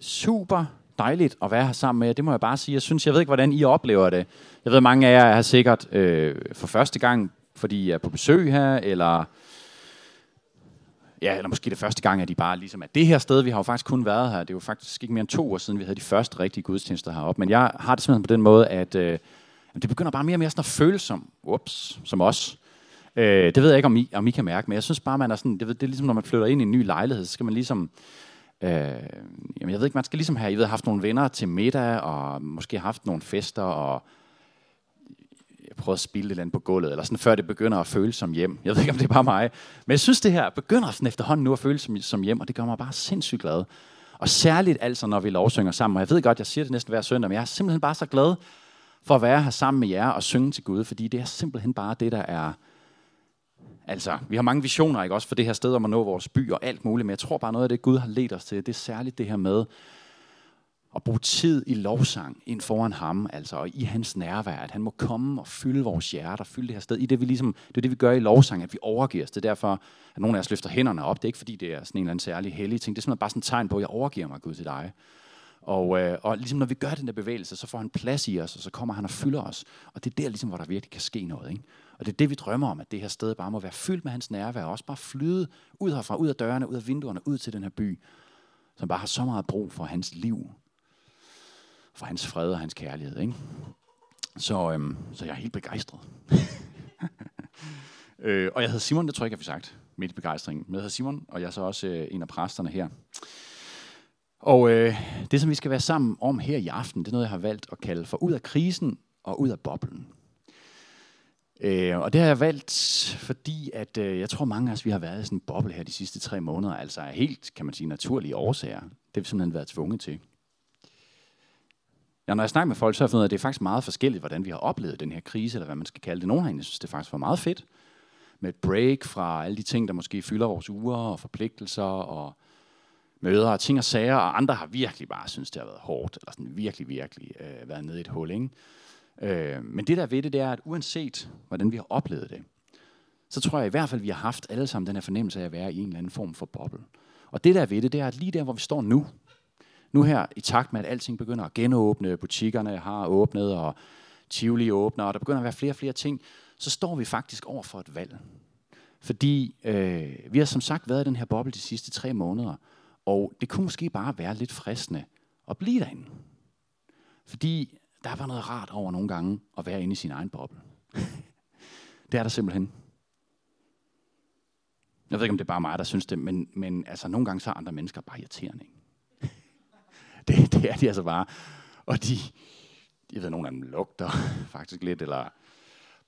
super dejligt at være her sammen med jer. Det må jeg bare sige. Jeg synes, jeg ved ikke, hvordan I oplever det. Jeg ved, mange af jer er sikkert øh, for første gang, fordi I er på besøg her, eller ja, eller måske det første gang, at de bare ligesom er det her sted. Vi har jo faktisk kun været her. Det er jo faktisk ikke mere end to år siden, vi havde de første rigtige gudstjenester heroppe. Men jeg har det simpelthen på den måde, at øh, det begynder bare mere og mere sådan at føles som, ups, som os. Øh, det ved jeg ikke, om I, om I kan mærke, men jeg synes bare, man er sådan, det, det er ligesom, når man flytter ind i en ny lejlighed, så skal man ligesom, øh, jamen jeg ved ikke, man skal ligesom have, I ved, haft nogle venner til middag, og måske haft nogle fester, og jeg prøver at spille lidt andet på gulvet, eller sådan, før det begynder at føles som hjem. Jeg ved ikke, om det er bare mig. Men jeg synes, det her begynder sådan efterhånden nu at føles som, som hjem, og det gør mig bare sindssygt glad. Og særligt altså, når vi lovsynger sammen. Og jeg ved godt, jeg siger det næsten hver søndag, men jeg er simpelthen bare så glad for at være her sammen med jer og synge til Gud, fordi det er simpelthen bare det, der er... Altså, vi har mange visioner, ikke også, for det her sted om at nå vores by og alt muligt, men jeg tror bare noget af det, Gud har ledt os til, det er særligt det her med at bruge tid i lovsang ind foran ham, altså og i hans nærvær, at han må komme og fylde vores hjerter, fylde det her sted. I det, vi ligesom, det er det, vi gør i lovsang, at vi overgiver os. Det er derfor, at nogle af os løfter hænderne op. Det er ikke, fordi det er sådan en eller anden særlig hellig ting. Det er simpelthen bare sådan et tegn på, at jeg overgiver mig Gud til dig. Og, øh, og ligesom når vi gør den der bevægelse, så får han plads i os, og så kommer han og fylder os. Og det er der, ligesom, hvor der virkelig kan ske noget. Ikke? Og det er det, vi drømmer om, at det her sted bare må være fyldt med hans nærvær, og også bare flyde ud herfra, ud af dørene, ud af vinduerne, ud til den her by, som bare har så meget brug for hans liv, for hans fred og hans kærlighed. Ikke? Så, øhm, så jeg er helt begejstret. øh, og jeg hedder Simon, det tror jeg ikke, jeg har sagt, midt i begejstringen. Men jeg hedder Simon, og jeg er så også øh, en af præsterne her. Og øh, det, som vi skal være sammen om her i aften, det er noget, jeg har valgt at kalde for ud af krisen og ud af boblen. Øh, og det har jeg valgt, fordi at, øh, jeg tror mange af os, vi har været i sådan en boble her de sidste tre måneder, altså af helt, kan man sige, naturlige årsager. Det har vi simpelthen været tvunget til. Ja, når jeg snakker med folk, så har jeg fundet ud af, at det er faktisk meget forskelligt, hvordan vi har oplevet den her krise, eller hvad man skal kalde det. Nogle herinde synes, det faktisk var meget fedt, med et break fra alle de ting, der måske fylder vores uger og forpligtelser og møder og ting og sager, og andre har virkelig bare synes, det har været hårdt, eller sådan virkelig, virkelig øh, været nede i et hul. Ikke? Øh, men det der ved det, det er, at uanset hvordan vi har oplevet det, så tror jeg i hvert fald, vi har haft alle sammen den her fornemmelse af at være i en eller anden form for boble. Og det der ved det, det er, at lige der, hvor vi står nu, nu her i takt med, at alting begynder at genåbne, butikkerne har åbnet, og Tivoli åbner, og der begynder at være flere og flere ting, så står vi faktisk over for et valg. Fordi øh, vi har som sagt været i den her boble de sidste tre måneder, og det kunne måske bare være lidt fristende at blive derinde. Fordi der var noget rart over nogle gange at være inde i sin egen boble. det er der simpelthen. Jeg ved ikke, om det er bare mig, der synes det, men, men altså, nogle gange så er andre mennesker bare irriterende. Ikke? det, det er de altså bare. Og de, jeg ved, nogle af dem lugter faktisk lidt, eller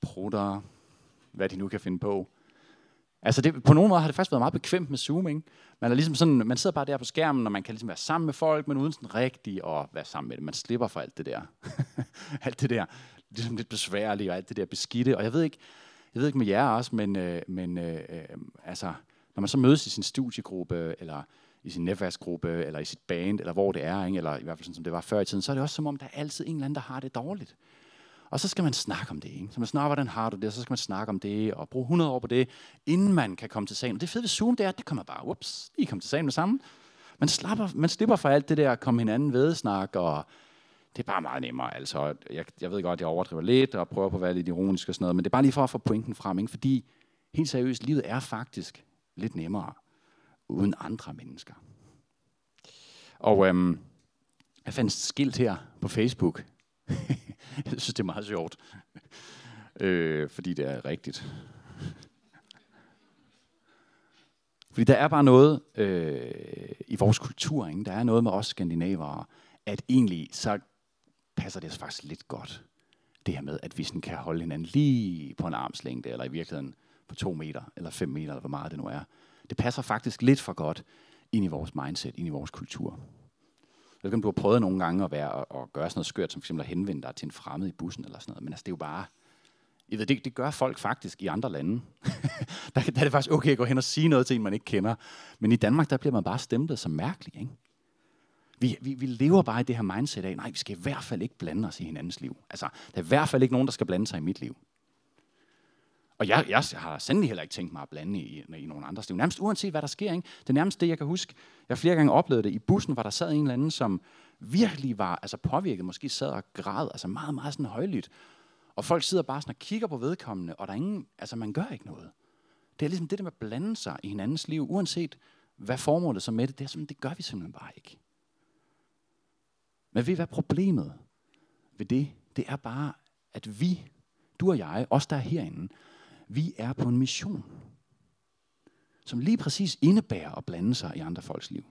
prutter, hvad de nu kan finde på. Altså det, på nogen måde har det faktisk været meget bekvemt med Zoom, ikke? Man, er ligesom sådan, man sidder bare der på skærmen, og man kan ligesom være sammen med folk, men uden sådan rigtig at være sammen med det. Man slipper for alt det der. alt det der, ligesom lidt besværligt, og alt det der beskidte. Og jeg ved ikke, jeg ved ikke med jer også, men, øh, men øh, øh, altså, når man så mødes i sin studiegruppe, eller i sin netværksgruppe, eller i sit band, eller hvor det er, ikke? eller i hvert fald sådan, som det var før i tiden, så er det også som om, der er altid en eller anden, der har det dårligt. Og så skal man snakke om det. Ikke? Så man snakker, hvordan har du det, og så skal man snakke om det, og bruge 100 år på det, inden man kan komme til sagen. Og det fede ved Zoom, det er, at det kommer bare, ups, lige kommer til sagen med sammen. Man, slapper, man slipper for alt det der at komme hinanden ved snak, og det er bare meget nemmere. Altså, jeg, jeg ved godt, at jeg overdriver lidt, og prøver på at være lidt ironisk og sådan noget, men det er bare lige for at få pointen frem, ikke? fordi helt seriøst, livet er faktisk lidt nemmere uden andre mennesker. Og øhm, jeg fandt et skilt her på Facebook. jeg synes, det er meget sjovt. øh, fordi det er rigtigt. Fordi der er bare noget øh, i vores kultur, ikke? der er noget med os skandinavere, at egentlig så passer det faktisk lidt godt. Det her med, at vi sådan kan holde hinanden lige på en armslængde, eller i virkeligheden på to meter, eller fem meter, eller hvor meget det nu er. Det passer faktisk lidt for godt ind i vores mindset, ind i vores kultur. Jeg ved ikke, om du har prøvet nogle gange at, være, og, at gøre sådan noget skørt, som fx at henvende dig til en fremmed i bussen eller sådan noget. Men altså, det er jo bare... Jeg ved, det, det gør folk faktisk i andre lande. der, der er det faktisk okay at gå hen og sige noget til en, man ikke kender. Men i Danmark, der bliver man bare stemplet som mærkelig. Ikke? Vi, vi, vi lever bare i det her mindset af, nej, vi skal i hvert fald ikke blande os i hinandens liv. Altså, der er i hvert fald ikke nogen, der skal blande sig i mit liv. Og jeg, jeg har sandelig heller ikke tænkt mig at blande i, i nogen andres liv. Nærmest uanset, hvad der sker. Ikke? Det er nærmest det, jeg kan huske. Jeg har flere gange oplevet det i bussen, hvor der sad en eller anden, som virkelig var altså påvirket, måske sad og græd, altså meget, meget sådan højlydt. Og folk sidder bare sådan og kigger på vedkommende, og der er ingen, altså man gør ikke noget. Det er ligesom det der med at blande sig i hinandens liv, uanset hvad formålet så med det, det er sådan, det gør vi simpelthen bare ikke. Men ved hvad problemet ved det, det er bare, at vi, du og jeg, os der er herinde, vi er på en mission, som lige præcis indebærer at blande sig i andre folks liv.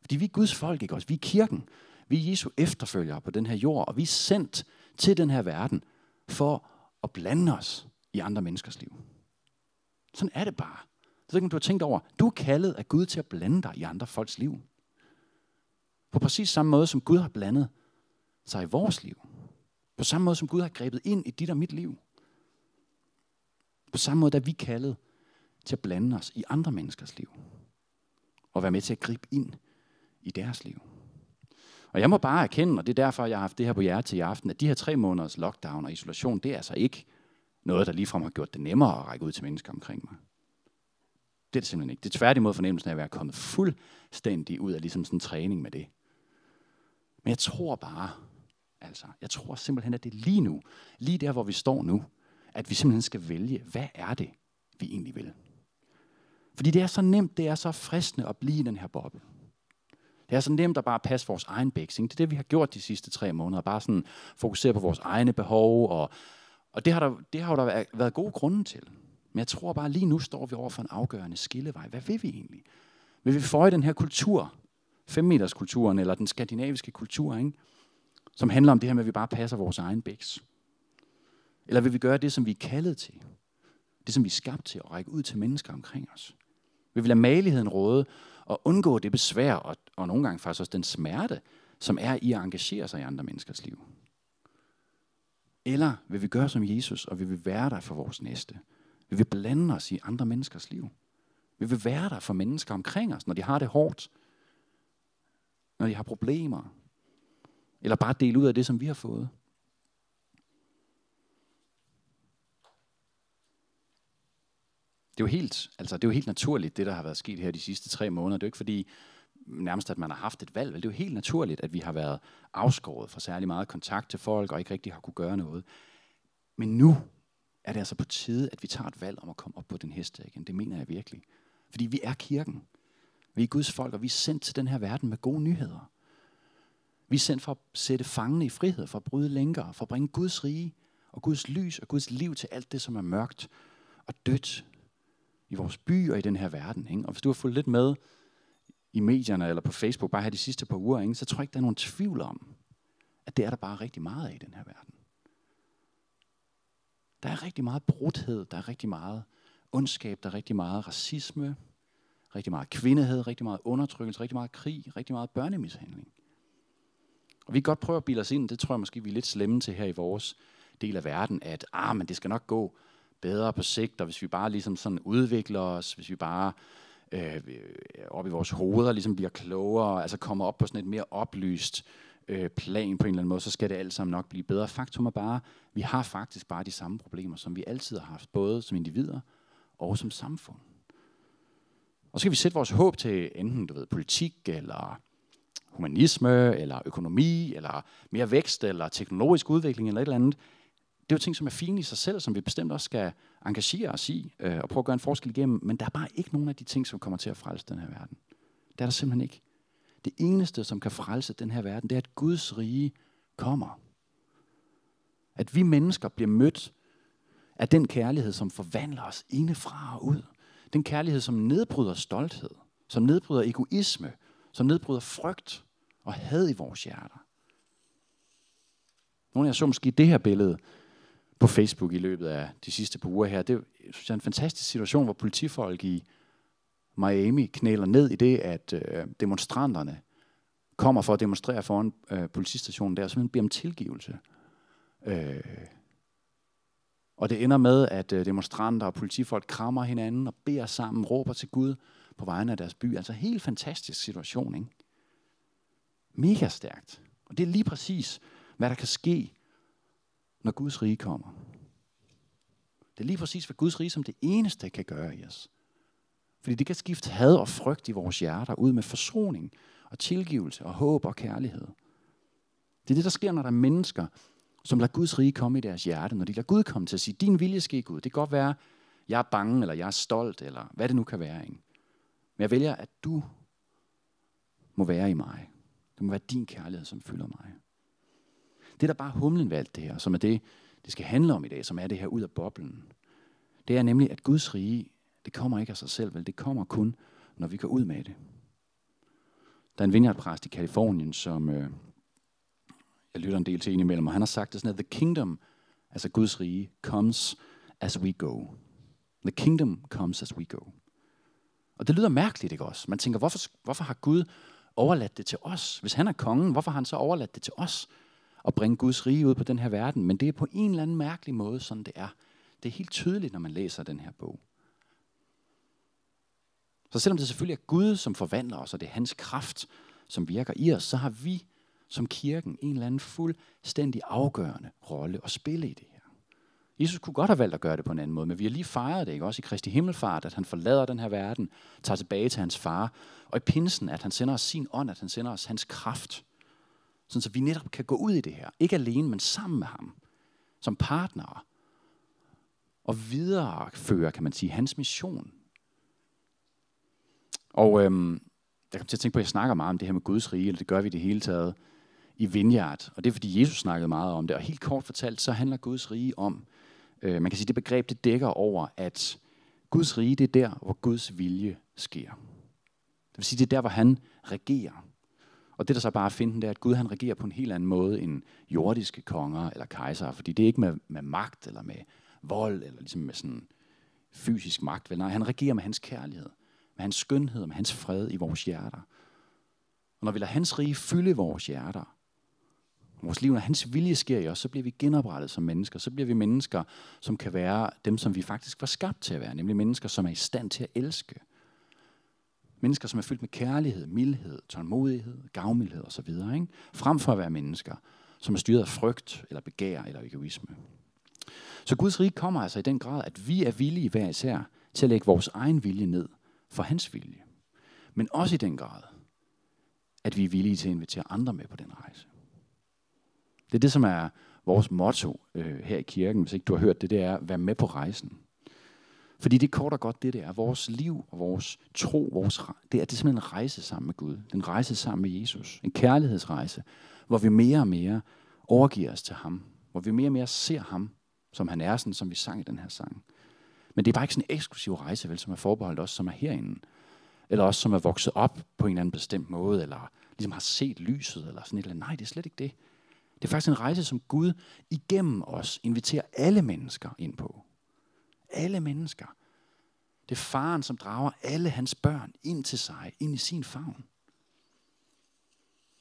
Fordi vi er Guds folk, ikke også? Vi er kirken. Vi er Jesu efterfølgere på den her jord, og vi er sendt til den her verden for at blande os i andre menneskers liv. Sådan er det bare. Så kan ikke, om du har tænkt over, du er kaldet af Gud til at blande dig i andre folks liv. På præcis samme måde, som Gud har blandet sig i vores liv. På samme måde, som Gud har grebet ind i dit og mit liv. På samme måde, er vi kaldet til at blande os i andre menneskers liv. Og være med til at gribe ind i deres liv. Og jeg må bare erkende, og det er derfor, jeg har haft det her på hjertet i aften, at de her tre måneders lockdown og isolation, det er altså ikke noget, der ligefrem har gjort det nemmere at række ud til mennesker omkring mig. Det er det simpelthen ikke. Det er tværtimod fornemmelsen af at være kommet fuldstændig ud af ligesom sådan en træning med det. Men jeg tror bare, altså, jeg tror simpelthen, at det er lige nu, lige der, hvor vi står nu, at vi simpelthen skal vælge, hvad er det, vi egentlig vil. Fordi det er så nemt, det er så fristende at blive i den her boble. Det er så nemt at bare passe vores egen bæksing. Det er det, vi har gjort de sidste tre måneder. Bare sådan fokusere på vores egne behov. Og, og det, har der, det har der været gode grunde til. Men jeg tror bare, lige nu står vi over for en afgørende skillevej. Hvad vil vi egentlig? Vil vi føje den her kultur, femmeterskulturen, eller den skandinaviske kultur, ikke? som handler om det her med, at vi bare passer vores egen bæks? Eller vil vi gøre det, som vi er kaldet til? Det, som vi er skabt til at række ud til mennesker omkring os? Vil vi lade maligheden råde og undgå det besvær og, og nogle gange faktisk også den smerte, som er i at engagere sig i andre menneskers liv? Eller vil vi gøre som Jesus, og vil vi være der for vores næste? Vil vi blande os i andre menneskers liv? Vil vi være der for mennesker omkring os, når de har det hårdt? Når de har problemer? Eller bare dele ud af det, som vi har fået? Det er jo helt, altså, det er jo helt naturligt, det der har været sket her de sidste tre måneder. Det er jo ikke fordi, nærmest at man har haft et valg. Vel? Det er jo helt naturligt, at vi har været afskåret fra særlig meget kontakt til folk, og ikke rigtig har kunne gøre noget. Men nu er det altså på tide, at vi tager et valg om at komme op på den heste igen. Det mener jeg virkelig. Fordi vi er kirken. Vi er Guds folk, og vi er sendt til den her verden med gode nyheder. Vi er sendt for at sætte fangene i frihed, for at bryde lænker, for at bringe Guds rige og Guds lys og Guds liv til alt det, som er mørkt og dødt i vores by og i den her verden. Ikke? Og hvis du har fulgt lidt med i medierne eller på Facebook bare her de sidste par uger, ikke? så tror jeg ikke, der er nogen tvivl om, at det er der bare rigtig meget af i den her verden. Der er rigtig meget brudhed, der er rigtig meget ondskab, der er rigtig meget racisme, rigtig meget kvindehed, rigtig meget undertrykkelse, rigtig meget krig, rigtig meget børnemishandling. Og vi kan godt prøve at bilde os ind, det tror jeg måske, vi er lidt slemme til her i vores del af verden, at ah, men det skal nok gå bedre på sigt, og hvis vi bare ligesom sådan udvikler os, hvis vi bare øh, op i vores hoveder ligesom bliver klogere, altså kommer op på sådan et mere oplyst øh, plan på en eller anden måde, så skal det alt sammen nok blive bedre. Faktum er bare, vi har faktisk bare de samme problemer, som vi altid har haft, både som individer og som samfund. Og så skal vi sætte vores håb til enten du ved, politik, eller humanisme, eller økonomi, eller mere vækst, eller teknologisk udvikling, eller et eller andet det er jo ting, som er fine i sig selv, som vi bestemt også skal engagere os i øh, og prøve at gøre en forskel igennem. Men der er bare ikke nogen af de ting, som kommer til at frelse den her verden. Det er der simpelthen ikke. Det eneste, som kan frelse den her verden, det er, at Guds rige kommer. At vi mennesker bliver mødt af den kærlighed, som forvandler os indefra og ud. Den kærlighed, som nedbryder stolthed, som nedbryder egoisme, som nedbryder frygt og had i vores hjerter. Nogle af jer så måske det her billede på Facebook i løbet af de sidste par uger her. Det er synes jeg, en fantastisk situation, hvor politifolk i Miami knæler ned i det, at øh, demonstranterne kommer for at demonstrere foran øh, politistationen der, og simpelthen beder om tilgivelse. Øh, og det ender med, at øh, demonstranter og politifolk krammer hinanden og beder sammen, råber til Gud på vegne af deres by. Altså helt fantastisk situation, ikke? Mega stærkt. Og det er lige præcis, hvad der kan ske, når Guds rige kommer. Det er lige præcis, hvad Guds rige som det eneste kan gøre i os. Fordi det kan skifte had og frygt i vores hjerter ud med forsoning og tilgivelse og håb og kærlighed. Det er det, der sker, når der er mennesker, som lader Guds rige komme i deres hjerte, når de lader Gud komme til at sige, din vilje ske Gud. Det kan godt være, jeg er bange, eller jeg er stolt, eller hvad det nu kan være. Ikke? Men jeg vælger, at du må være i mig. Det må være din kærlighed, som fylder mig. Det er der bare humlen ved alt det her, som er det, det skal handle om i dag, som er det her ud af boblen. Det er nemlig, at Guds rige, det kommer ikke af sig selv, vel? Det kommer kun, når vi går ud med det. Der er en vineyardpræst i Kalifornien, som øh, jeg lytter en del til indimellem, og han har sagt det sådan, at the kingdom, altså Guds rige, comes as we go. The kingdom comes as we go. Og det lyder mærkeligt, ikke også? Man tænker, hvorfor, hvorfor har Gud overladt det til os? Hvis han er kongen, hvorfor har han så overladt det til os? At bringe Guds rige ud på den her verden. Men det er på en eller anden mærkelig måde, sådan det er. Det er helt tydeligt, når man læser den her bog. Så selvom det selvfølgelig er Gud, som forvandler os, og det er hans kraft, som virker i os, så har vi som kirken en eller anden fuldstændig afgørende rolle at spille i det her. Jesus kunne godt have valgt at gøre det på en anden måde, men vi har lige fejret det, ikke? også i Kristi Himmelfart, at han forlader den her verden, tager tilbage til hans far, og i pinsen, at han sender os sin ånd, at han sender os hans kraft, sådan så vi netop kan gå ud i det her, ikke alene, men sammen med ham, som partnere, og videreføre, kan man sige, hans mission. Og øhm, jeg kom til at tænke på, at jeg snakker meget om det her med Guds rige, eller det gør vi det hele taget i Vineyard. Og det er, fordi Jesus snakkede meget om det. Og helt kort fortalt, så handler Guds rige om, øh, man kan sige, det begreb, det dækker over, at Guds rige, det er der, hvor Guds vilje sker. Det vil sige, det er der, hvor han regerer. Og det, der så bare er at finde, det er, at Gud han regerer på en helt anden måde end jordiske konger eller kejsere. Fordi det er ikke med, med magt eller med vold eller ligesom med sådan fysisk magt. Vel? Nej, han regerer med hans kærlighed, med hans skønhed, med hans fred i vores hjerter. Og når vi lader hans rige fylde vores hjerter, vores liv, når hans vilje sker i os, så bliver vi genoprettet som mennesker. Så bliver vi mennesker, som kan være dem, som vi faktisk var skabt til at være. Nemlig mennesker, som er i stand til at elske. Mennesker, som er fyldt med kærlighed, mildhed, tålmodighed, gavmildhed osv. Ikke? Frem for at være mennesker, som er styret af frygt, eller begær, eller egoisme. Så Guds rige kommer altså i den grad, at vi er villige hver især til at lægge vores egen vilje ned for hans vilje. Men også i den grad, at vi er villige til at invitere andre med på den rejse. Det er det, som er vores motto øh, her i kirken, hvis ikke du har hørt det, det er, vær med på rejsen. Fordi det er kort og godt det, det er. Vores liv og vores tro, vores, det er, det er simpelthen en rejse sammen med Gud. En rejse sammen med Jesus. En kærlighedsrejse, hvor vi mere og mere overgiver os til ham. Hvor vi mere og mere ser ham, som han er, sådan som vi sang i den her sang. Men det er bare ikke sådan en eksklusiv rejse, vel, som er forbeholdt os, som er herinde. Eller os, som er vokset op på en eller anden bestemt måde, eller ligesom har set lyset, eller sådan et eller andet. Nej, det er slet ikke det. Det er faktisk en rejse, som Gud igennem os inviterer alle mennesker ind på. Alle mennesker. Det er faren, som drager alle hans børn ind til sig, ind i sin favn.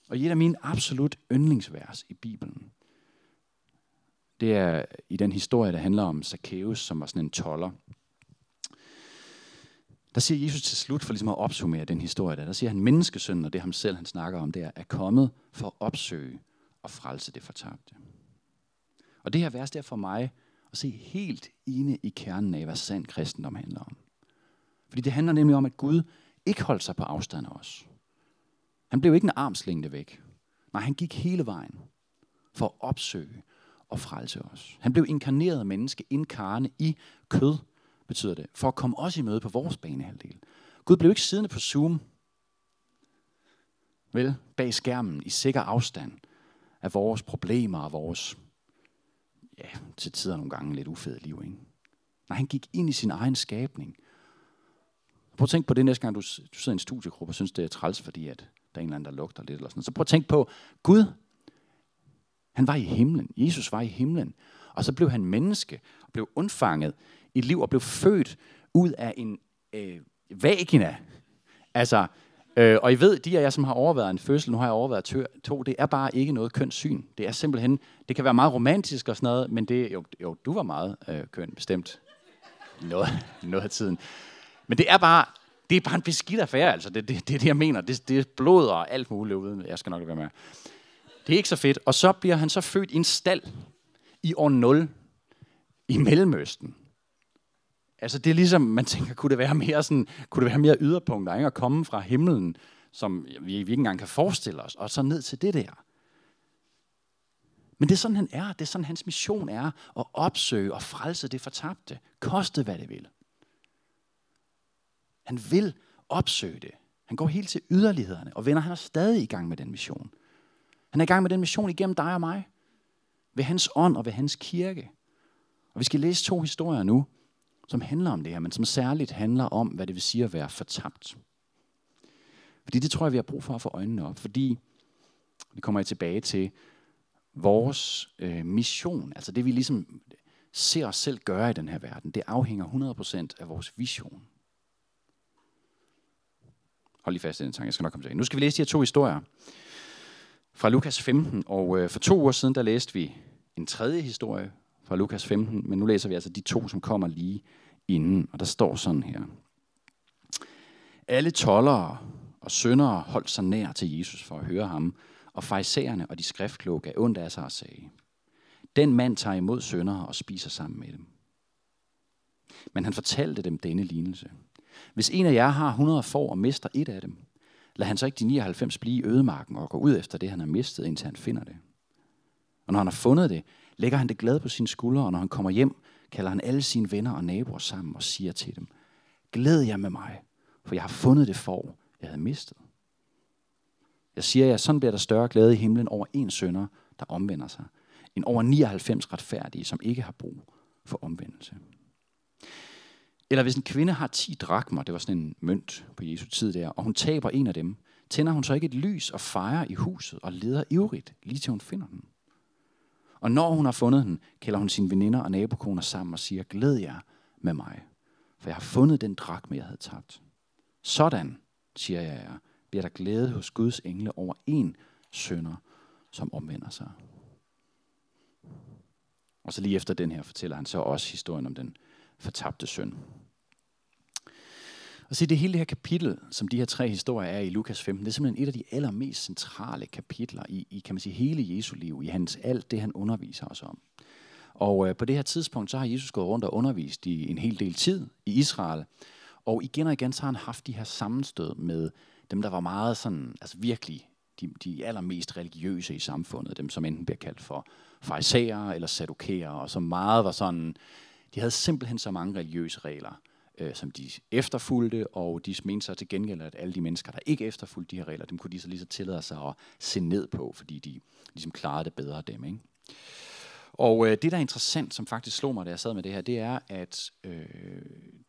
Og et af mine absolut yndlingsvers i Bibelen, det er i den historie, der handler om Zacchaeus, som var sådan en toller. Der siger Jesus til slut, for ligesom at opsummere den historie der, der siger han, menneskesønnen, og det er ham selv, han snakker om, det er, er kommet for at opsøge og frelse det fortabte. Og det her vers, der for mig og se helt inde i kernen af, hvad sand kristendom handler om. Fordi det handler nemlig om, at Gud ikke holdt sig på afstand af os. Han blev ikke en armslængde væk. Nej, han gik hele vejen for at opsøge og frelse os. Han blev inkarneret menneske, inkarne i kød, betyder det, for at komme os i møde på vores banehalvdel. Gud blev ikke siddende på Zoom, vel, bag skærmen i sikker afstand af vores problemer og vores, ja, til tider nogle gange lidt ufede liv, ikke? Nej, han gik ind i sin egen skabning. Prøv at tænke på det næste gang, du, du sidder i en studiegruppe og synes, det er træls, fordi at der er en eller anden, der lugter lidt. Eller sådan. Så prøv at tænke på, Gud, han var i himlen. Jesus var i himlen. Og så blev han menneske, og blev undfanget i et liv, og blev født ud af en øh, vagina. Altså, øh, og I ved, de af jer, som har overvejet en fødsel, nu har jeg overvejet to, det er bare ikke noget kønt syn. Det er simpelthen, det kan være meget romantisk og sådan noget, men det, jo, jo du var meget øh, køn, bestemt. Noget, noget af tiden. Men det er bare, det er bare en beskidt affære, altså. Det, det, det er det, jeg mener. Det, det er blod og alt muligt uden. Jeg skal nok være med. Det er ikke så fedt. Og så bliver han så født i en stald i år 0 i Mellemøsten. Altså det er ligesom, man tænker, kunne det være mere, sådan, kunne det være mere yderpunkter, ikke? at komme fra himlen, som vi, vi ikke engang kan forestille os, og så ned til det der. Men det er sådan, han er. Det er sådan, hans mission er at opsøge og frelse det fortabte. Koste hvad det vil. Han vil opsøge det. Han går helt til yderlighederne, og venner, han er stadig i gang med den mission. Han er i gang med den mission igennem dig og mig. Ved hans ånd og ved hans kirke. Og vi skal læse to historier nu, som handler om det her, men som særligt handler om, hvad det vil sige at være fortabt. Fordi det tror jeg, vi har brug for at få øjnene op. Fordi, det kommer jeg tilbage til, vores øh, mission, altså det vi ligesom ser os selv gøre i den her verden, det afhænger 100% af vores vision. Hold lige fast i den tanke, jeg skal nok komme til. Nu skal vi læse de her to historier fra Lukas 15, og øh, for to uger siden, der læste vi en tredje historie fra Lukas 15, men nu læser vi altså de to, som kommer lige inden, og der står sådan her. Alle tollere og syndere holdt sig nær til Jesus for at høre ham, og farisæerne og de skriftkloge gav ondt af sig og sagde, den mand tager imod syndere og spiser sammen med dem. Men han fortalte dem denne lignelse. Hvis en af jer har 100 får og mister et af dem, lad han så ikke de 99 blive i ødemarken og gå ud efter det, han har mistet, indtil han finder det. Og når han har fundet det, lægger han det glade på sine skuldre, og når han kommer hjem, kalder han alle sine venner og naboer sammen og siger til dem, glæd jer med mig, for jeg har fundet det for, jeg havde mistet. Jeg siger jer, sådan bliver der større glæde i himlen over en sønder, der omvender sig, end over 99 retfærdige, som ikke har brug for omvendelse. Eller hvis en kvinde har 10 drakmer, det var sådan en mønt på Jesu tid der, og hun taber en af dem, tænder hun så ikke et lys og fejrer i huset og leder ivrigt, lige til hun finder den. Og når hun har fundet den, kalder hun sine veninder og nabokoner sammen og siger, glæd jer med mig, for jeg har fundet den drakme, jeg havde tabt. Sådan, siger jeg jer, bliver der glæde hos Guds engle over en sønder, som omvender sig. Og så lige efter den her fortæller han så også historien om den fortabte søn. Og se, det hele det her kapitel, som de her tre historier er i Lukas 15, det er simpelthen et af de allermest centrale kapitler i, i kan man sige, hele Jesu liv, i hans alt det, han underviser os om. Og øh, på det her tidspunkt, så har Jesus gået rundt og undervist i en hel del tid i Israel. Og igen og igen, så har han haft de her sammenstød med dem, der var meget sådan, altså virkelig de, de allermest religiøse i samfundet, dem som enten bliver kaldt for farisæere eller sadukæere, og som meget var sådan, de havde simpelthen så mange religiøse regler, øh, som de efterfulgte, og de mente så til gengæld, at alle de mennesker, der ikke efterfulgte de her regler, dem kunne de så lige så tillade sig at se ned på, fordi de ligesom klarede det bedre af dem. Ikke? Og øh, det, der er interessant, som faktisk slog mig, da jeg sad med det her, det er, at øh,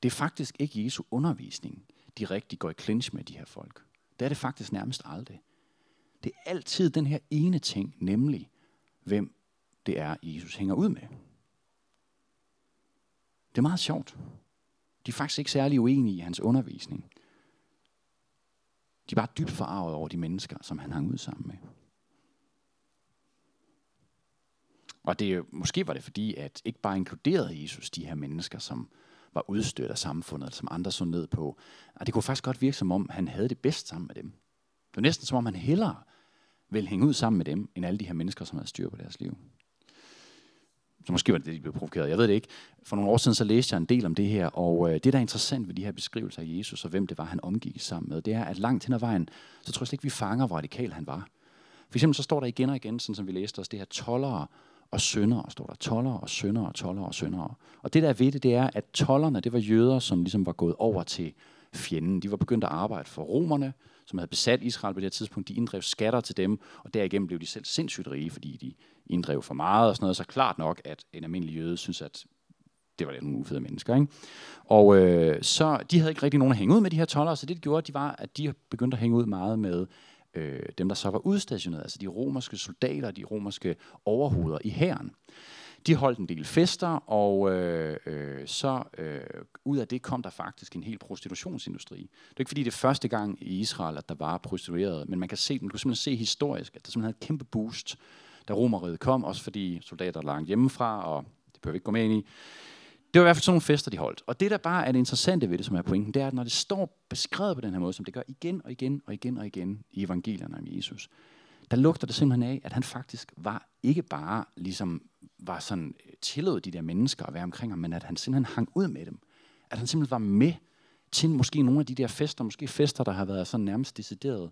det er faktisk ikke Jesu undervisning, de rigtig går i clinch med de her folk. Det er det faktisk nærmest aldrig. Det er altid den her ene ting, nemlig hvem det er, Jesus hænger ud med. Det er meget sjovt. De er faktisk ikke særlig uenige i hans undervisning. De er bare dybt forarvet over de mennesker, som han hang ud sammen med. Og det, måske var det fordi, at ikke bare inkluderede Jesus de her mennesker, som var udstødt af samfundet, som andre så ned på. Og det kunne faktisk godt virke som om, han havde det bedst sammen med dem. Det var næsten som om, han hellere ville hænge ud sammen med dem, end alle de her mennesker, som havde styr på deres liv. Så måske var det det, de blev provokeret. Jeg ved det ikke. For nogle år siden så læste jeg en del om det her, og øh, det, der er interessant ved de her beskrivelser af Jesus, og hvem det var, han omgik sammen med, det er, at langt hen ad vejen, så tror jeg slet ikke, vi fanger, hvor radikal han var. For eksempel så står der igen og igen, sådan som vi læste os, det her tollere og søndere, står der tollere og søndere og tollere og søndere. Og det der er ved det, det er, at tollerne, det var jøder, som ligesom var gået over til fjenden. De var begyndt at arbejde for romerne, som havde besat Israel på det her tidspunkt. De inddrev skatter til dem, og derigennem blev de selv sindssygt rige, fordi de inddrev for meget og sådan noget. Så klart nok, at en almindelig jøde synes, at det var lidt nogle ufede mennesker. Ikke? Og øh, så de havde ikke rigtig nogen at hænge ud med de her toller, så det, de gjorde, de var, at de begyndte at hænge ud meget med øh, dem, der så var udstationeret, altså de romerske soldater, de romerske overhoveder i hæren. De holdt en del fester, og øh, øh, så øh, ud af det kom der faktisk en hel prostitutionsindustri. Det er ikke fordi det er første gang i Israel, at der var prostituerede, men man kan se, man kan simpelthen se historisk, at der simpelthen havde et kæmpe boost, da romeriet kom, også fordi soldater langt hjemmefra, og det behøver vi ikke gå med ind i. Det var i hvert fald sådan nogle fester, de holdt. Og det, der bare er det interessante ved det, som er pointen, det er, at når det står beskrevet på den her måde, som det gør igen og igen og igen og igen i evangelierne om Jesus, der lugter det simpelthen af, at han faktisk var ikke bare ligesom var sådan øh, tillod de der mennesker at være omkring ham, men at han simpelthen hang ud med dem. at han simpelthen var med til måske nogle af de der fester, måske fester, der har været sådan nærmest decideret.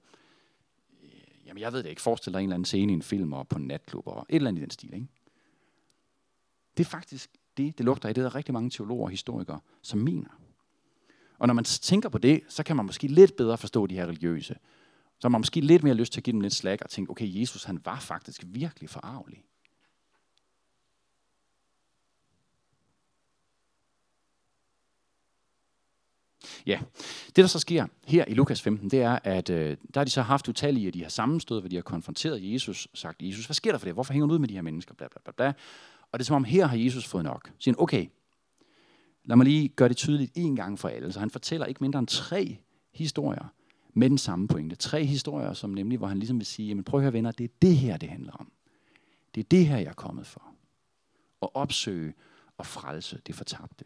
Øh, jamen, jeg ved det ikke. Forestil dig en eller anden scene i en film og på en natklub og et eller andet i den stil, ikke? Det er faktisk det, det lugter i. Det er der rigtig mange teologer og historikere, som mener. Og når man tænker på det, så kan man måske lidt bedre forstå de her religiøse. Så har man måske lidt mere lyst til at give dem lidt slag og tænke, okay, Jesus han var faktisk virkelig forarvelig. Ja, det der så sker her i Lukas 15, det er, at øh, der har de så haft utallige af de her sammenstød, hvor de har konfronteret Jesus, sagt, Jesus, hvad sker der for det? Hvorfor hænger du ud med de her mennesker? Bla, bla, bla, bla. Og det er som om, her har Jesus fået nok. Så siger han, okay, lad mig lige gøre det tydeligt en gang for alle. Så han fortæller ikke mindre end tre historier med den samme pointe. Tre historier, som nemlig, hvor han ligesom vil sige, jamen prøv at høre venner, det er det her, det handler om. Det er det her, jeg er kommet for. At opsøge og frelse det fortabte.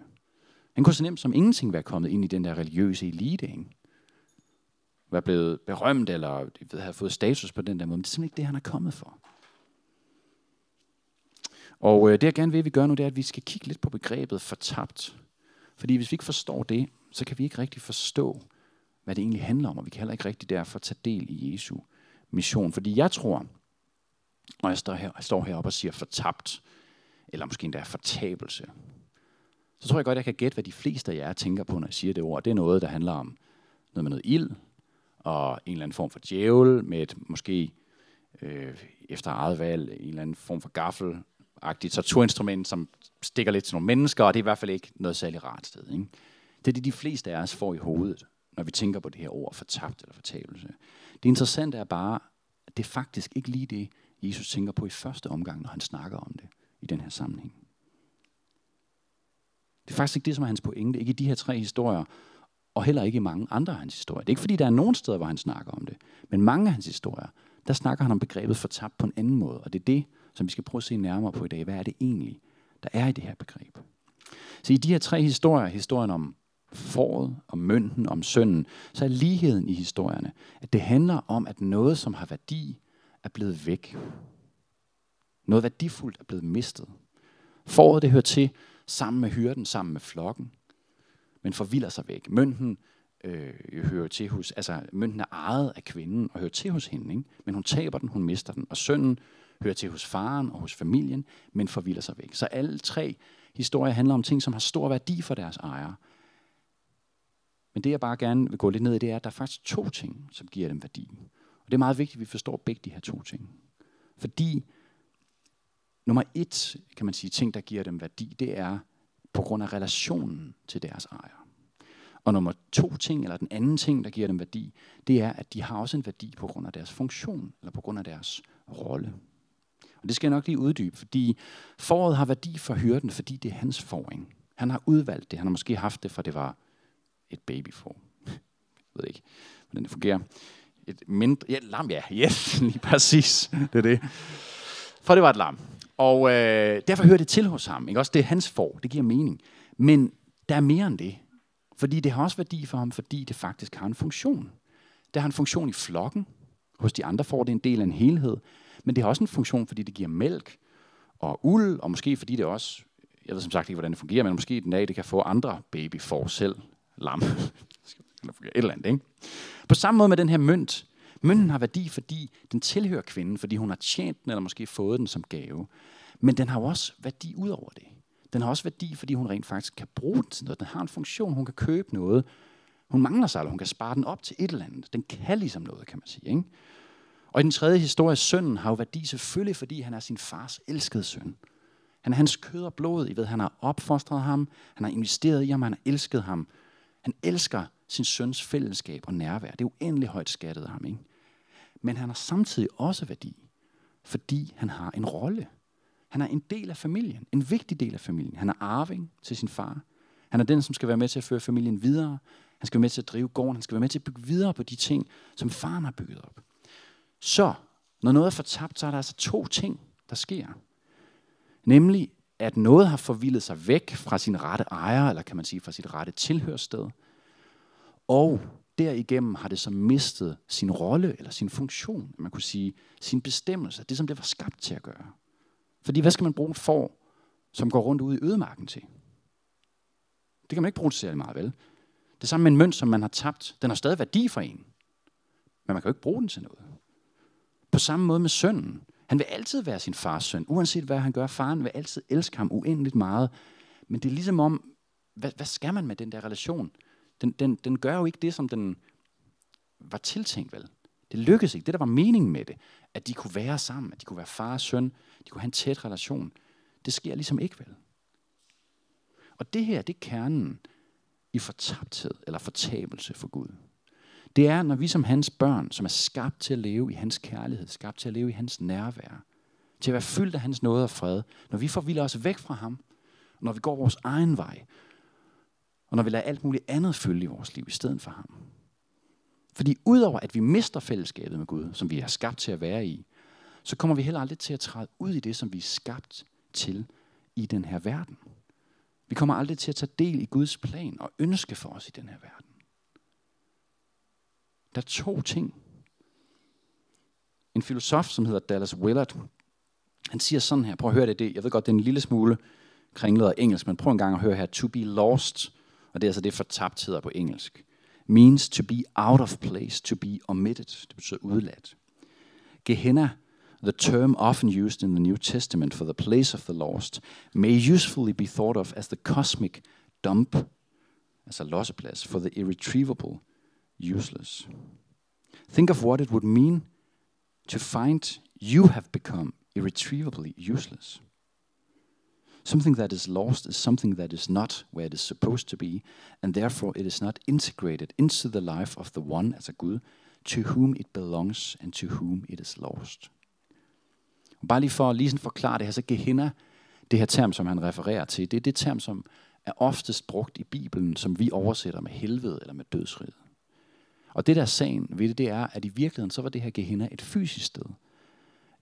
Han kunne så nemt som ingenting være kommet ind i den der religiøse elite, ikke? Være blevet berømt, eller ved, have fået status på den der måde. Men det er simpelthen ikke det, han er kommet for. Og øh, det jeg gerne vil, at vi gør nu, det er, at vi skal kigge lidt på begrebet fortabt. Fordi hvis vi ikke forstår det, så kan vi ikke rigtig forstå, hvad det egentlig handler om, og vi kan heller ikke rigtig derfor tage del i Jesu mission. Fordi jeg tror, når jeg står, her, jeg står heroppe og siger fortabt, eller måske endda fortabelse, så tror jeg godt, jeg kan gætte, hvad de fleste af jer tænker på, når jeg siger det ord. Det er noget, der handler om noget med noget ild, og en eller anden form for djævel, med et måske øh, efter eget valg, en eller anden form for gaffel, agtigt torturinstrument, som stikker lidt til nogle mennesker, og det er i hvert fald ikke noget særlig rart sted. Ikke? Det er det, de fleste af os får i hovedet, når vi tænker på det her ord, fortabt eller fortabelse. Det interessante er bare, at det er faktisk ikke lige det, Jesus tænker på i første omgang, når han snakker om det i den her sammenhæng. Det er faktisk ikke det, som er hans pointe. Ikke i de her tre historier, og heller ikke i mange andre af hans historier. Det er ikke fordi, der er nogen steder, hvor han snakker om det. Men mange af hans historier, der snakker han om begrebet fortabt på en anden måde. Og det er det, som vi skal prøve at se nærmere på i dag. Hvad er det egentlig, der er i det her begreb? Så i de her tre historier, historien om fåret, om mønten, om sønnen, så er ligheden i historierne, at det handler om, at noget, som har værdi, er blevet væk. Noget værdifuldt er blevet mistet. Fåret, det hører til sammen med hyrden, sammen med flokken, men forvilder sig væk. Mønten øh, hører til hos, altså mønten er ejet af kvinden og hører til hos hende, ikke? men hun taber den, hun mister den. Og sønnen hører til hos faren og hos familien, men forvilder sig væk. Så alle tre historier handler om ting, som har stor værdi for deres ejere. Men det jeg bare gerne vil gå lidt ned i, det er, at der er faktisk to ting, som giver dem værdi. Og det er meget vigtigt, at vi forstår begge de her to ting. Fordi nummer et, kan man sige, ting, der giver dem værdi, det er på grund af relationen til deres ejer. Og nummer to ting, eller den anden ting, der giver dem værdi, det er, at de har også en værdi på grund af deres funktion, eller på grund af deres rolle. Og det skal jeg nok lige uddybe, fordi foråret har værdi for hyrden, fordi det er hans foring. Han har udvalgt det. Han har måske haft det, for det var et babyform. Jeg ved ikke, hvordan det fungerer. Et mindre, ja, lam, ja, yes, lige præcis. Det er det. For det var et lam. Og øh, derfor hører det til hos ham. Ikke? Også det er hans for. Det giver mening. Men der er mere end det. Fordi det har også værdi for ham, fordi det faktisk har en funktion. Det har en funktion i flokken. Hos de andre får det en del af en helhed. Men det har også en funktion, fordi det giver mælk og uld, og måske fordi det også, jeg ved som sagt ikke, hvordan det fungerer, men måske den dag, det kan få andre babyfor selv lam. Et eller andet, ikke? På samme måde med den her mønt. Mønten har værdi, fordi den tilhører kvinden, fordi hun har tjent den, eller måske fået den som gave. Men den har jo også værdi ud over det. Den har også værdi, fordi hun rent faktisk kan bruge den til noget. Den har en funktion, hun kan købe noget. Hun mangler sig, eller hun kan spare den op til et eller andet. Den kan ligesom noget, kan man sige. Ikke? Og i den tredje historie, sønnen har jo værdi selvfølgelig, fordi han er sin fars elskede søn. Han er hans kød og blod. I ved, han har opfostret ham. Han har investeret i ham. Han har elsket ham. Han elsker sin søns fællesskab og nærvær. Det er uendelig højt skattet af ham. Ikke? Men han har samtidig også værdi, fordi han har en rolle. Han er en del af familien, en vigtig del af familien. Han er arving til sin far. Han er den, som skal være med til at føre familien videre. Han skal være med til at drive gården. Han skal være med til at bygge videre på de ting, som faren har bygget op. Så, når noget er fortabt, så er der altså to ting, der sker. Nemlig, at noget har forvildet sig væk fra sin rette ejer, eller kan man sige fra sit rette tilhørsted, Og derigennem har det så mistet sin rolle eller sin funktion, man kunne sige sin bestemmelse, det som det var skabt til at gøre. Fordi hvad skal man bruge for, som går rundt ude i ødemarken til? Det kan man ikke bruge til særlig meget, vel? Det samme med en mønt, som man har tabt. Den har stadig værdi for en. Men man kan jo ikke bruge den til noget. På samme måde med sønnen. Han vil altid være sin fars søn. Uanset hvad han gør, faren vil altid elske ham uendeligt meget. Men det er ligesom om, hvad, hvad skal man med den der relation? Den, den, den gør jo ikke det, som den var tiltænkt, vel? Det lykkedes ikke. Det, der var meningen med det, at de kunne være sammen, at de kunne være far og søn, de kunne have en tæt relation, det sker ligesom ikke, vel? Og det her, det er kernen i fortabthed eller fortabelse for Gud. Det er, når vi som hans børn, som er skabt til at leve i hans kærlighed, skabt til at leve i hans nærvær, til at være fyldt af hans nåde og fred, når vi forvilder os væk fra ham, og når vi går vores egen vej, og når vi lader alt muligt andet følge i vores liv i stedet for ham. Fordi udover at vi mister fællesskabet med Gud, som vi er skabt til at være i, så kommer vi heller aldrig til at træde ud i det, som vi er skabt til i den her verden. Vi kommer aldrig til at tage del i Guds plan og ønske for os i den her verden. Der er to ting. En filosof, som hedder Dallas Willard, han siger sådan her, prøv at høre det, det jeg ved godt, det er en lille smule kringlet af engelsk, men prøv en gang at høre her, to be lost, og det er altså det fortabtheder på engelsk, means to be out of place, to be omitted, det betyder udladt. Gehenna, the term often used in the New Testament for the place of the lost, may usefully be thought of as the cosmic dump, altså losseplads, for the irretrievable, useless. Think of what it would mean to find you have become irretrievably useless. Something that is lost is something that is not where it is supposed to be, and therefore it is not integrated into the life of the one as a good to whom it belongs and to whom it is lost. Bare lige for at lige sådan forklare det her, så Gehenna, det her term, som han refererer til, det er det term, som er oftest brugt i Bibelen, som vi oversætter med helvede eller med dødsriget. Og det der sagen ved det, det er, at i virkeligheden, så var det her Gehenna et fysisk sted.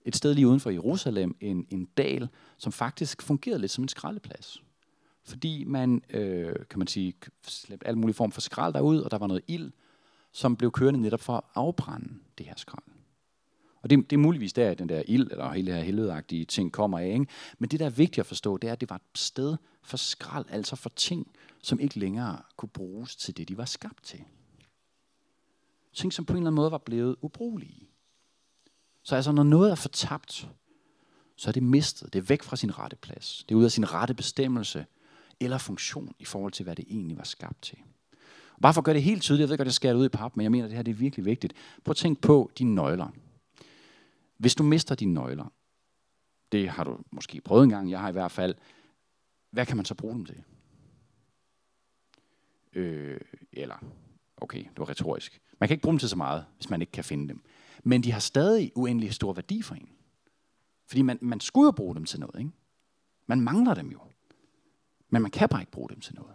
Et sted lige uden for Jerusalem, en, en dal, som faktisk fungerede lidt som en skraldeplads. Fordi man, øh, kan man sige, slæbte alle mulige form for skrald derud, og der var noget ild, som blev kørende netop for at afbrænde det her skrald. Og det, det er muligvis der, at den der ild, eller hele det her helvedeagtige ting kommer af. Ikke? Men det, der er vigtigt at forstå, det er, at det var et sted for skrald, altså for ting, som ikke længere kunne bruges til det, de var skabt til. Ting, som på en eller anden måde var blevet ubrugelige. Så altså, når noget er fortabt, så er det mistet. Det er væk fra sin rette plads. Det er ud af sin rette bestemmelse eller funktion i forhold til, hvad det egentlig var skabt til. Og bare for at gøre det helt tydeligt, jeg ved godt, jeg skærer det ud i pap, men jeg mener, at det her det er virkelig vigtigt. Prøv at tænke på dine nøgler. Hvis du mister dine nøgler, det har du måske prøvet en gang, jeg har i hvert fald, hvad kan man så bruge dem til? Øh, eller, okay, det var retorisk. Man kan ikke bruge dem til så meget, hvis man ikke kan finde dem. Men de har stadig uendelig stor værdi for en. Fordi man, man skulle jo bruge dem til noget. Ikke? Man mangler dem jo. Men man kan bare ikke bruge dem til noget.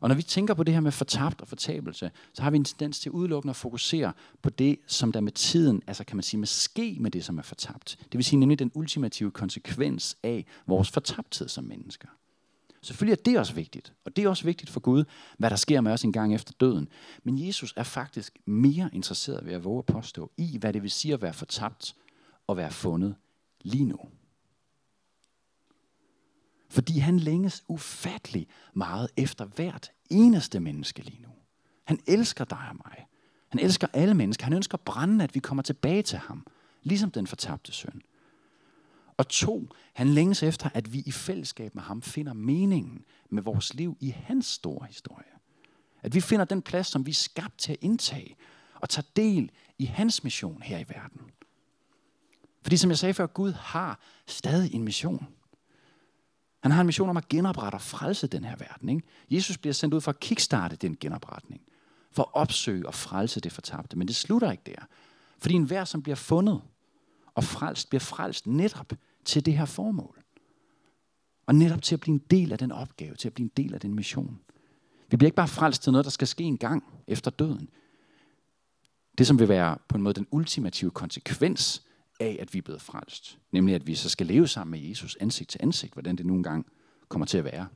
Og når vi tænker på det her med fortabt og fortabelse, så har vi en tendens til udelukkende at fokusere på det, som der med tiden, altså kan man sige, med ske med det, som er fortabt. Det vil sige nemlig den ultimative konsekvens af vores fortabthed som mennesker. Selvfølgelig er det også vigtigt, og det er også vigtigt for Gud, hvad der sker med os en gang efter døden. Men Jesus er faktisk mere interesseret ved at våge at påstå i, hvad det vil sige at være fortabt og være fundet lige nu. Fordi han længes ufattelig meget efter hvert eneste menneske lige nu. Han elsker dig og mig. Han elsker alle mennesker. Han ønsker brændende, at vi kommer tilbage til ham. Ligesom den fortabte søn. Og to, han længes efter, at vi i fællesskab med ham finder meningen med vores liv i hans store historie. At vi finder den plads, som vi er skabt til at indtage og tage del i hans mission her i verden. Fordi som jeg sagde før, Gud har stadig en mission. Han har en mission om at genoprette og frelse den her verden. Ikke? Jesus bliver sendt ud for at kickstarte den genopretning. For at opsøge og frelse det fortabte. Men det slutter ikke der. Fordi enhver, som bliver fundet og frelst, bliver frelst netop til det her formål. Og netop til at blive en del af den opgave, til at blive en del af den mission. Vi bliver ikke bare frelst til noget, der skal ske en gang efter døden. Det, som vil være på en måde den ultimative konsekvens af, at vi er blevet frelst. Nemlig, at vi så skal leve sammen med Jesus ansigt til ansigt, hvordan det nu engang kommer til at være.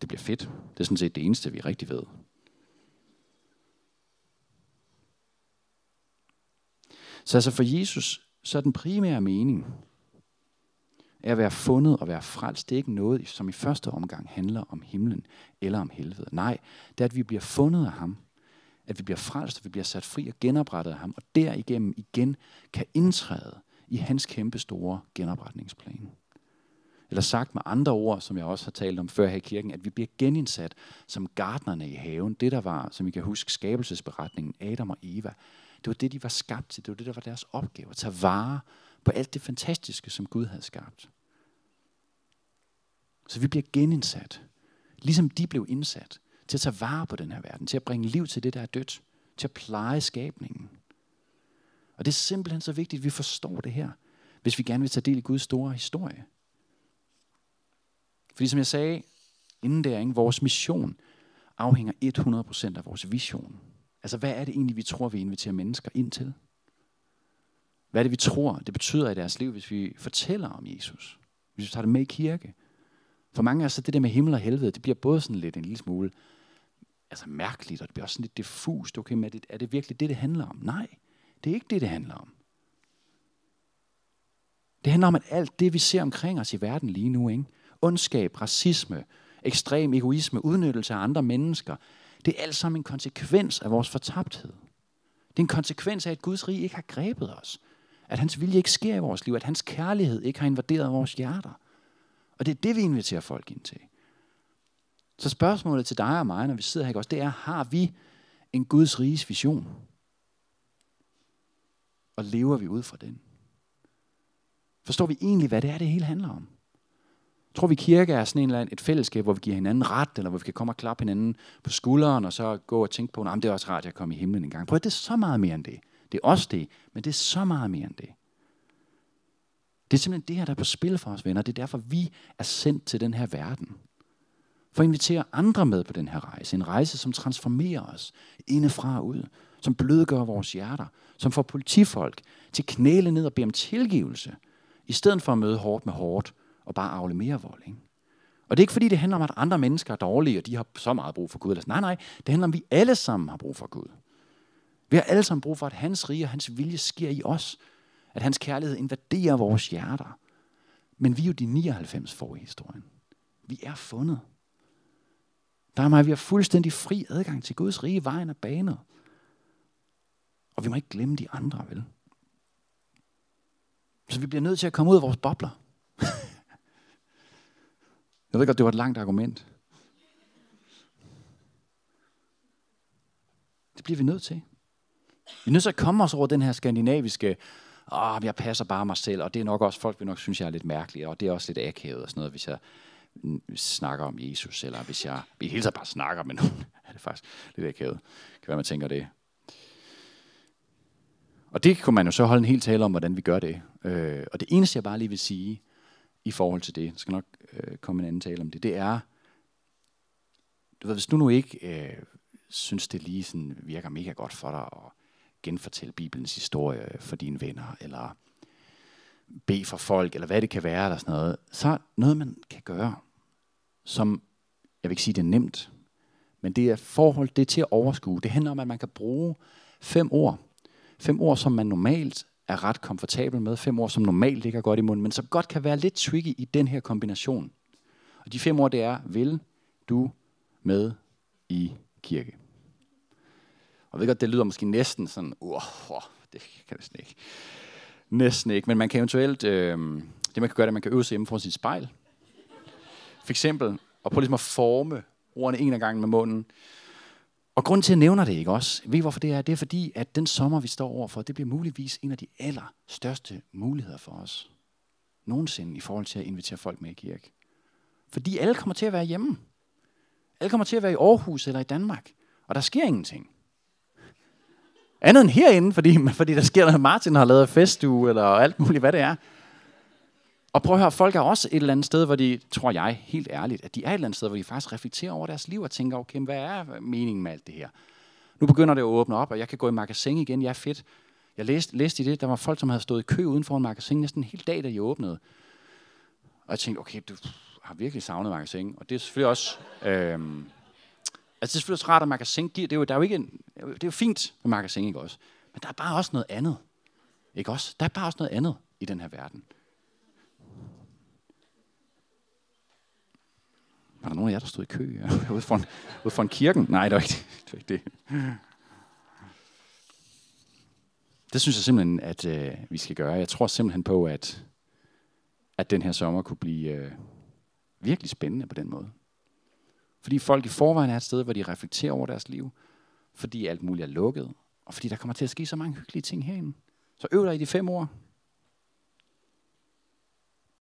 Det bliver fedt. Det er sådan set det eneste, vi rigtig ved. Så altså for Jesus, så er den primære mening, er at være fundet og være frelst, det er ikke noget, som i første omgang handler om himlen eller om helvede. Nej, det er, at vi bliver fundet af ham. At vi bliver frelst, og vi bliver sat fri og genoprettet af ham, og derigennem igen kan indtræde i hans kæmpe store genopretningsplan. Eller sagt med andre ord, som jeg også har talt om før her i kirken, at vi bliver genindsat som gardnerne i haven. Det der var, som I kan huske, skabelsesberetningen, Adam og Eva. Det var det, de var skabt til. Det var det, der var deres opgave. At tage vare på alt det fantastiske, som Gud havde skabt. Så vi bliver genindsat. Ligesom de blev indsat til at tage vare på den her verden, til at bringe liv til det, der er dødt, til at pleje skabningen. Og det er simpelthen så vigtigt, at vi forstår det her, hvis vi gerne vil tage del i Guds store historie. Fordi som jeg sagde inden der, ikke, vores mission afhænger 100% af vores vision. Altså hvad er det egentlig, vi tror, vi inviterer mennesker ind til? Hvad er det, vi tror, det betyder i deres liv, hvis vi fortæller om Jesus? Hvis vi tager det med i kirke? For mange af os, så det der med himmel og helvede, det bliver både sådan lidt en lille smule altså mærkeligt, og det bliver også sådan lidt diffust. Okay, men er det, er det virkelig det, det handler om? Nej, det er ikke det, det handler om. Det handler om, at alt det, vi ser omkring os i verden lige nu, ikke? ondskab, racisme, ekstrem egoisme, udnyttelse af andre mennesker, det er alt sammen en konsekvens af vores fortabthed. Det er en konsekvens af, at Guds rige ikke har grebet os. At hans vilje ikke sker i vores liv. At hans kærlighed ikke har invaderet vores hjerter. Og det er det, vi inviterer folk ind til. Så spørgsmålet til dig og mig, når vi sidder her, også, det er, har vi en Guds riges vision? Og lever vi ud fra den? Forstår vi egentlig, hvad det er, det hele handler om? Tror vi, kirke er sådan en eller anden, et fællesskab, hvor vi giver hinanden ret, eller hvor vi kan komme og klappe hinanden på skulderen, og så gå og tænke på, at det er også rart, at jeg kom i himlen en gang. Prøv det er så meget mere end det. Det er også det, men det er så meget mere end det. Det er simpelthen det her, der er på spil for os, venner. Det er derfor, vi er sendt til den her verden. For at invitere andre med på den her rejse. En rejse, som transformerer os indefra og ud. Som blødgør vores hjerter. Som får politifolk til knæle ned og bede om tilgivelse. I stedet for at møde hårdt med hårdt og bare afle mere vold. Ikke? Og det er ikke fordi, det handler om, at andre mennesker er dårlige, og de har så meget brug for Gud. Nej, nej, det handler om, at vi alle sammen har brug for Gud. Vi har alle sammen brug for, at hans rige og hans vilje sker i os. At hans kærlighed invaderer vores hjerter. Men vi er jo de 99 for i historien. Vi er fundet. Der er mig, vi har fuldstændig fri adgang til Guds rige. Vejen er banet. Og vi må ikke glemme de andre, vel? Så vi bliver nødt til at komme ud af vores bobler. Jeg ved godt, det var et langt argument. Det bliver vi nødt til. Vi er nødt til at komme os over den her skandinaviske, åh, jeg passer bare mig selv, og det er nok også, folk vil nok synes, jeg er lidt mærkelig, og det er også lidt akavet og sådan noget, hvis jeg snakker om Jesus, eller hvis jeg i hele taget bare snakker med nogen, er det faktisk lidt akavet. Kan være, man tænker det. Og det kunne man jo så holde en hel tale om, hvordan vi gør det. Øh, og det eneste, jeg bare lige vil sige i forhold til det, jeg skal nok øh, komme en anden tale om det, det er, du ved, hvis du nu ikke øh, synes, det lige sådan virker mega godt for dig at genfortælle Bibelens historie for dine venner, eller bede for folk, eller hvad det kan være, eller sådan noget, så noget, man kan gøre, som, jeg vil ikke sige, det er nemt, men det er forhold, det er til at overskue. Det handler om, at man kan bruge fem ord. Fem ord, som man normalt er ret komfortabel med. Fem ord, som normalt ligger godt i munden, men som godt kan være lidt tricky i den her kombination. Og de fem ord, det er, vil du med i kirke? Og jeg ved godt, det lyder måske næsten sådan, uh, uh, det kan det ikke. Næsten ikke, men man kan eventuelt, øh, det man kan gøre, det man kan øve sig hjemme foran sit spejl. For eksempel, og prøve ligesom at forme ordene en af gangen med munden. Og grunden til, at jeg nævner det, ikke også? Ved I, hvorfor det er? Det er fordi, at den sommer, vi står overfor, det bliver muligvis en af de allerstørste muligheder for os. Nogensinde i forhold til at invitere folk med i kirke. Fordi alle kommer til at være hjemme. Alle kommer til at være i Aarhus eller i Danmark. Og der sker ingenting. Andet end herinde, fordi, fordi der sker noget, Martin har lavet festuge, eller alt muligt, hvad det er. Og prøv at høre, folk er også et eller andet sted, hvor de, tror jeg helt ærligt, at de er et eller andet sted, hvor de faktisk reflekterer over deres liv og tænker, okay, hvad er meningen med alt det her? Nu begynder det at åbne op, og jeg kan gå i magasin igen. Jeg er fedt. Jeg læste, læste i det, der var folk, som havde stået i kø uden for en magasin næsten en hel dag, da de åbnede. Og jeg tænkte, okay, du har virkelig savnet magasin. Og det er selvfølgelig også... Øhm, altså det er selvfølgelig også rart, at magasin giver... Det er jo, der er jo ikke en, det er jo fint med magasin, ikke også? Men der er bare også noget andet. Ikke også? Der er bare også noget andet i den her verden. Var der nogen af jer, der stod i kø ude foran, ude foran kirken? Nej, det var ikke det. Var ikke det. Det synes jeg simpelthen, at øh, vi skal gøre. Jeg tror simpelthen på, at, at den her sommer kunne blive øh, virkelig spændende på den måde. Fordi folk i forvejen er et sted, hvor de reflekterer over deres liv. Fordi alt muligt er lukket. Og fordi der kommer til at ske så mange hyggelige ting herinde. Så øv dig i de fem år.